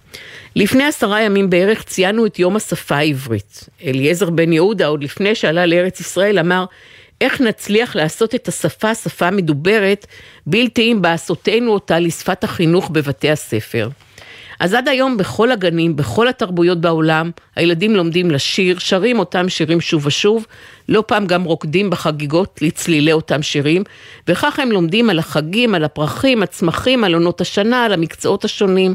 לפני עשרה ימים בערך ציינו את יום השפה העברית. אליעזר בן יהודה, עוד לפני שעלה לארץ ישראל, אמר, איך נצליח לעשות את השפה שפה מדוברת, בלתי אם בעשותנו אותה לשפת החינוך בבתי הספר. אז עד היום בכל הגנים, בכל התרבויות בעולם, הילדים לומדים לשיר, שרים אותם שירים שוב ושוב, לא פעם גם רוקדים בחגיגות לצלילי אותם שירים, וכך הם לומדים על החגים, על הפרחים, הצמחים, על עונות השנה, על המקצועות השונים.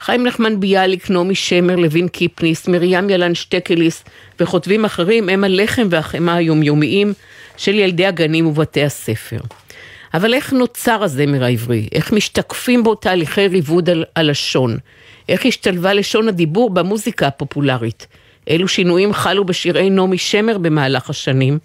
חיים נחמן ביאליק, נעמי שמר, לוין קיפניס, מרים ילן שטקליס וכותבים אחרים הם הלחם והחמאה היומיומיים של ילדי הגנים ובתי הספר. אבל איך נוצר הזמר העברי? איך משתקפים בו תהליכי ריבוד הלשון? איך השתלבה לשון הדיבור במוזיקה הפופולרית? אילו שינויים חלו בשירי נעמי שמר במהלך השנים?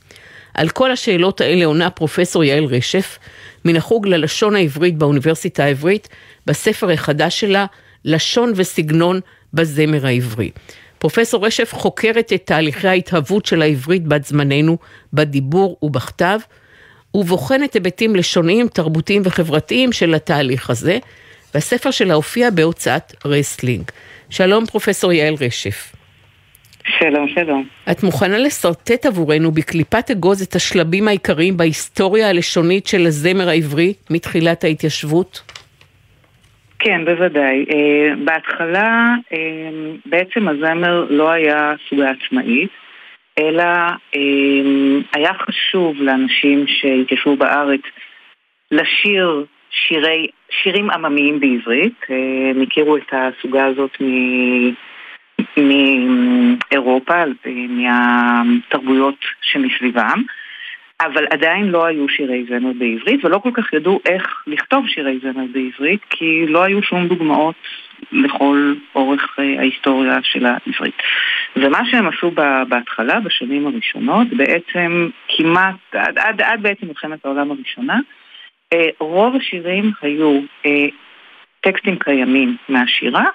על כל השאלות האלה עונה פרופסור יעל רשף, מן החוג ללשון העברית באוניברסיטה העברית, בספר החדש שלה, לשון וסגנון בזמר העברי. פרופסור רשף חוקרת את תהליכי ההתהוות של העברית בת זמננו, בדיבור ובכתב, ובוחנת היבטים לשוניים, תרבותיים וחברתיים של התהליך הזה, והספר שלה הופיע בהוצאת רסלינג. שלום פרופסור יעל רשף. שלום, שלום. את מוכנה לשרטט עבורנו בקליפת אגוז את השלבים העיקריים בהיסטוריה הלשונית של הזמר העברי מתחילת ההתיישבות? כן, בוודאי. Uh, בהתחלה uh, בעצם הזמר לא היה סוגה עצמאית, אלא uh, היה חשוב לאנשים שהתיישבו בארץ לשיר שירי, שירים עממיים בעברית. הם הכירו את הסוגה הזאת מ... מאירופה, מהתרבויות שמסביבם, אבל עדיין לא היו שירי זמר בעברית, ולא כל כך ידעו איך לכתוב שירי זמר בעברית, כי לא היו שום דוגמאות לכל אורך אה, ההיסטוריה של העברית. ומה שהם עשו בהתחלה, בשנים הראשונות, בעצם כמעט, עד, עד, עד בעצם מלחמת העולם הראשונה, אה, רוב השירים היו אה, טקסטים קיימים מהשירה,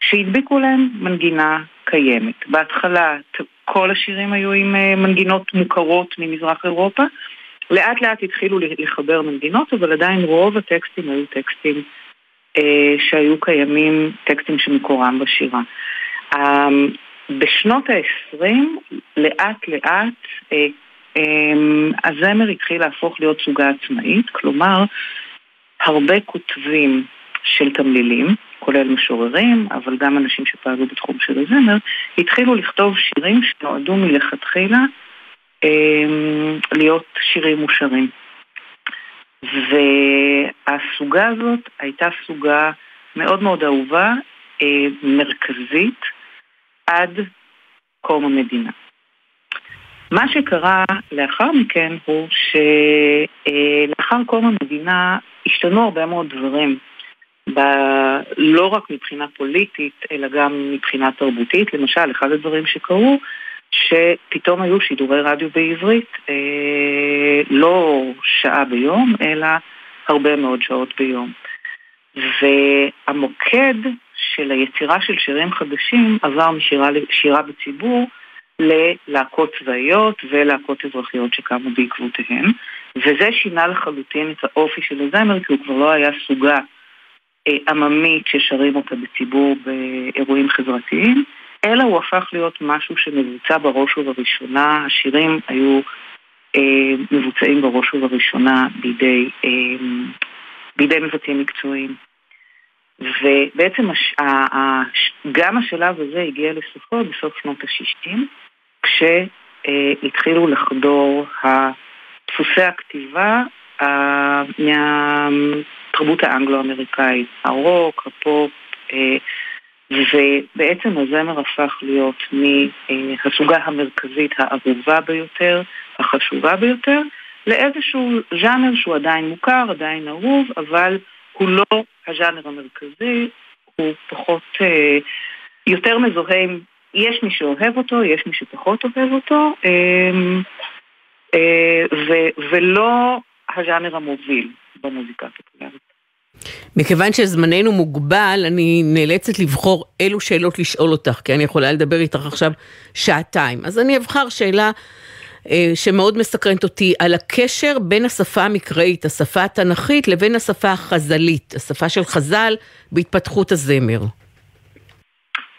שהדביקו להם מנגינה קיימת. בהתחלה כל השירים היו עם מנגינות מוכרות ממזרח אירופה, לאט לאט התחילו לחבר מנגינות, אבל עדיין רוב הטקסטים היו טקסטים אה, שהיו קיימים, טקסטים שמקורם בשירה. אה, בשנות ה-20, לאט לאט, אה, אה, הזמר התחיל להפוך להיות סוגה עצמאית, כלומר, הרבה כותבים של תמלילים, כולל משוררים, אבל גם אנשים שפעלו בתחום של הזמר, התחילו לכתוב שירים שנועדו מלכתחילה אה, להיות שירים מושרים. והסוגה הזאת הייתה סוגה מאוד מאוד אהובה, אה, מרכזית, עד קום המדינה. מה שקרה לאחר מכן הוא שלאחר קום המדינה השתנו הרבה מאוד דברים ב... לא רק מבחינה פוליטית, אלא גם מבחינה תרבותית. למשל, אחד הדברים שקרו, שפתאום היו שידורי רדיו בעברית, אה, לא שעה ביום, אלא הרבה מאוד שעות ביום. והמוקד של היצירה של שירים חדשים עבר משירה לשירה בציבור ללהקות צבאיות ולהקות אזרחיות שקמו בעקבותיהם, וזה שינה לחלוטין את האופי של הזמר, כי הוא כבר לא היה סוגה אה, עממית ששרים אותה בציבור באירועים חברתיים, אלא הוא הפך להיות משהו שמבוצע בראש ובראשונה, השירים היו אה, מבוצעים בראש ובראשונה בידי, אה, בידי מבצעים מקצועיים. ובעצם הש, ה, ה, גם השלב הזה הגיע לסופו בסוף שנות ה-60, כשהתחילו לחדור דפוסי הכתיבה מה... התרבות האנגלו-אמריקאית, הרוק, הפופ, אה, ובעצם הזמר הפך להיות מהסוגה המרכזית האהובה ביותר, החשובה ביותר, לאיזשהו ז'אנר שהוא עדיין מוכר, עדיין אהוב, אבל הוא לא הז'אנר המרכזי, הוא פחות, אה, יותר מזוהה עם, יש מי שאוהב אותו, יש מי שפחות אוהב אותו, אה, ולא הז'אנר המוביל במוזיקה הפופולרית. מכיוון שזמננו מוגבל, אני נאלצת לבחור אילו שאלות לשאול אותך, כי אני יכולה לדבר איתך עכשיו שעתיים. אז אני אבחר שאלה אה, שמאוד מסקרנת אותי, על הקשר בין השפה המקראית, השפה התנ"כית, לבין השפה החז"לית, השפה של חז"ל בהתפתחות הזמר.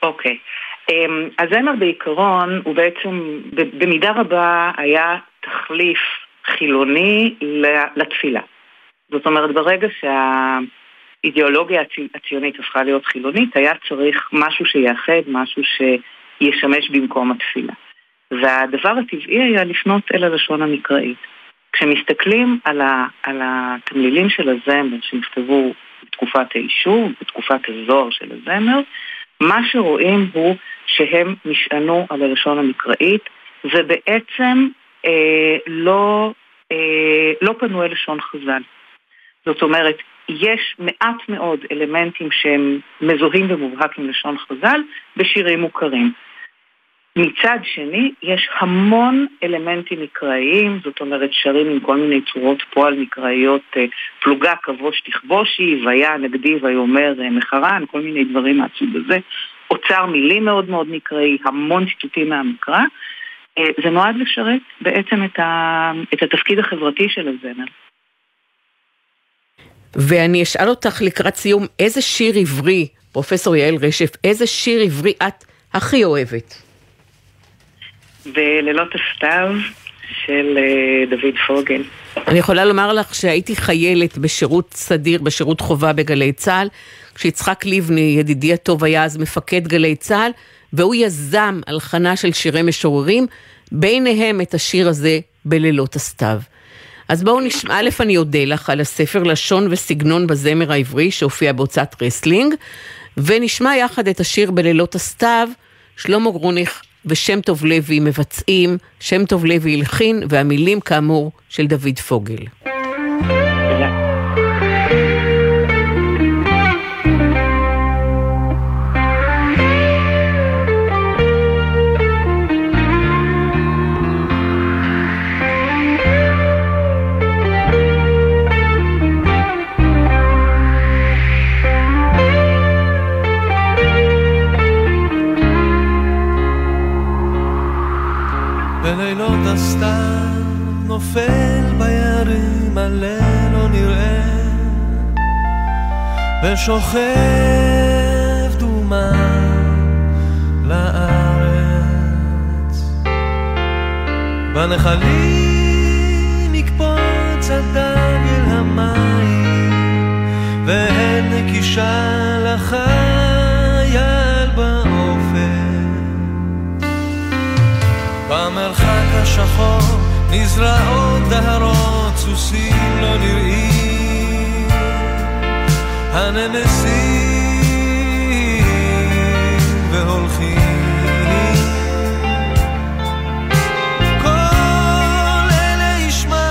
אוקיי. Okay. אמ, הזמר בעיקרון הוא בעצם במידה רבה היה תחליף חילוני לתפילה. זאת אומרת, ברגע שהאידיאולוגיה הציונית הפכה להיות חילונית, היה צריך משהו שיאחד, משהו שישמש במקום התפילה. והדבר הטבעי היה לפנות אל הלשון המקראית. כשמסתכלים על, ה, על התמלילים של הזמר שנכתבו בתקופת האישור, בתקופת הזוהר של הזמר, מה שרואים הוא שהם נשענו על הלשון המקראית ובעצם אה, לא, אה, לא פנו אל לשון חז"ל. זאת אומרת, יש מעט מאוד אלמנטים שהם מזוהים במובהק עם לשון חז"ל בשירים מוכרים. מצד שני, יש המון אלמנטים מקראיים, זאת אומרת שרים עם כל מיני צורות פועל מקראיות, אה, פלוגה כבוש תכבושי, ויה נגדי ויאמר אה, מחרן, כל מיני דברים מהסוג הזה. אוצר מילים מאוד מאוד מקראי, המון ציטוטים מהמקרא. אה, זה נועד לשרת בעצם את התפקיד החברתי של הזמר. ואני אשאל אותך לקראת סיום, איזה שיר עברי פרופסור יעל רשף, איזה שיר עברי את הכי אוהבת? בלילות הסתיו של אה, דוד פוגל. אני יכולה לומר לך שהייתי חיילת בשירות סדיר, בשירות חובה בגלי צה"ל, כשיצחק לבני, ידידי הטוב, היה אז מפקד גלי צה"ל, והוא יזם הלחנה של שירי משוררים, ביניהם את השיר הזה בלילות הסתיו. אז בואו נשמע, א', אני אודה לך על הספר לשון וסגנון בזמר העברי שהופיע בהוצאת רסלינג, ונשמע יחד את השיר בלילות הסתיו, שלמה גרוניך ושם טוב לוי מבצעים, שם טוב לוי הלחין, והמילים כאמור של דוד פוגל. נופל ושוכב דומה לארץ. בנחלים יקפוץ הדם אל המים ואין נקישה לחייל באופן במרחק השחור נזרעות דהרות, סוסים לא נראים, הנמסים והולכים. כל אלה ישמע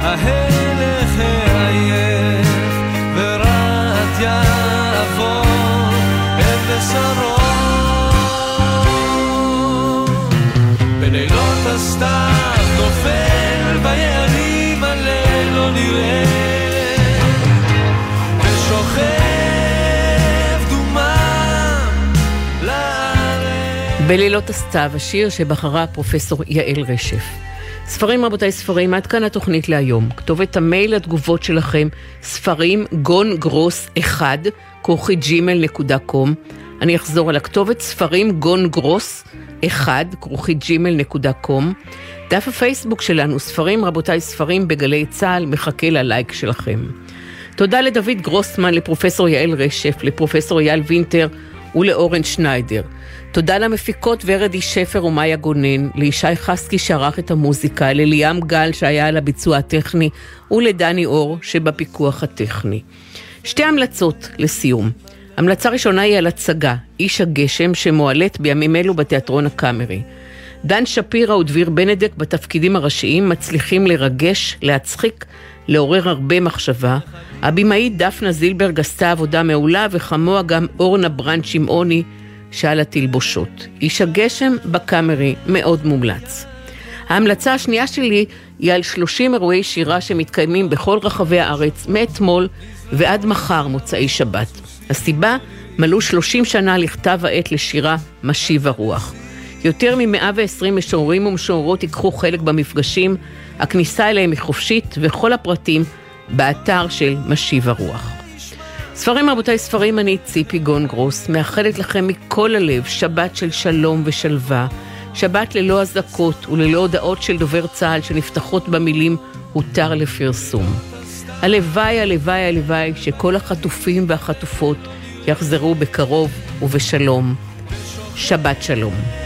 ההלך העייף, ורעת יעבור אל בשרו. בלילות הסתיו נופל ביערים הליל לא נראה בלילות הסתיו, השיר שבחרה פרופסור יעל רשף. ספרים רבותיי ספרים, עד כאן התוכנית להיום. כתובת המייל לתגובות שלכם, ספרים גון גרוס 1, כרוכי ג'ימל נקודה קום. אני אחזור על הכתובת, ספרים גון גרוס 1, כרוכי קום. דף הפייסבוק שלנו, ספרים רבותיי ספרים בגלי צה"ל, מחכה ללייק שלכם. תודה לדוד גרוסמן, לפרופסור יעל רשף, לפרופסור אייל וינטר ולאורן שניידר. תודה למפיקות ורדי שפר ומאיה גונן, לישי חסקי שערך את המוזיקה, לליאם גל שהיה על הביצוע הטכני, ולדני אור שבפיקוח הטכני. שתי המלצות לסיום. המלצה ראשונה היא על הצגה, איש הגשם, שמועלית בימים אלו בתיאטרון הקאמרי. דן שפירא ודביר בנדק בתפקידים הראשיים מצליחים לרגש, להצחיק, לעורר הרבה מחשבה. הבמאית דפנה זילברג עשתה עבודה מעולה, וכמוה גם אורנה ברנד שמעוני שעל התלבושות. איש הגשם בקאמרי מאוד מומלץ. ההמלצה השנייה שלי היא על 30 אירועי שירה שמתקיימים בכל רחבי הארץ מאתמול ועד מחר, מוצאי שבת. הסיבה, מלאו 30 שנה לכתב העת לשירה משיב הרוח. יותר מ-120 משוררים ומשוררות ייקחו חלק במפגשים, הכניסה אליהם היא חופשית וכל הפרטים באתר של משיב הרוח. ספרים רבותיי ספרים, אני ציפי גון גרוס, מאחלת לכם מכל הלב שבת של שלום ושלווה, שבת ללא אזעקות וללא הודעות של דובר צה"ל שנפתחות במילים הותר לפרסום. הלוואי, הלוואי, הלוואי שכל החטופים והחטופות יחזרו בקרוב ובשלום. שבת שלום.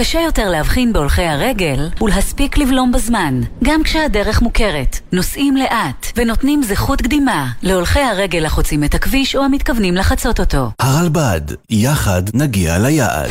קשה יותר להבחין בהולכי הרגל ולהספיק לבלום בזמן, גם כשהדרך מוכרת. נוסעים לאט ונותנים זכות קדימה להולכי הרגל החוצים את הכביש או המתכוונים לחצות אותו. הרלב"ד, יחד נגיע ליעד.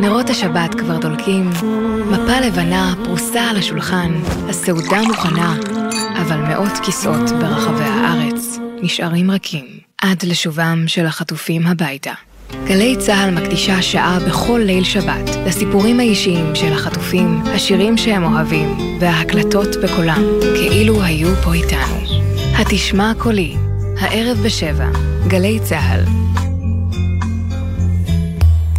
נרות השבת כבר דולקים, מפה לבנה פרוסה על השולחן, הסעודה מוכנה, אבל מאות כיסאות ברחבי הארץ נשארים רכים עד לשובם של החטופים הביתה. גלי צה"ל מקדישה שעה בכל ליל שבת לסיפורים האישיים של החטופים, השירים שהם אוהבים וההקלטות בקולם, כאילו היו פה איתנו. התשמע קולי, הערב בשבע, גלי צה"ל.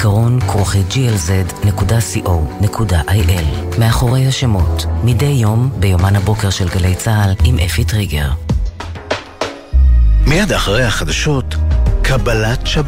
זיכרון כרוכי glz.co.il מאחורי השמות, מדי יום ביומן הבוקר של גלי צה"ל עם אפי טריגר. מיד אחרי החדשות, קבלת שבת.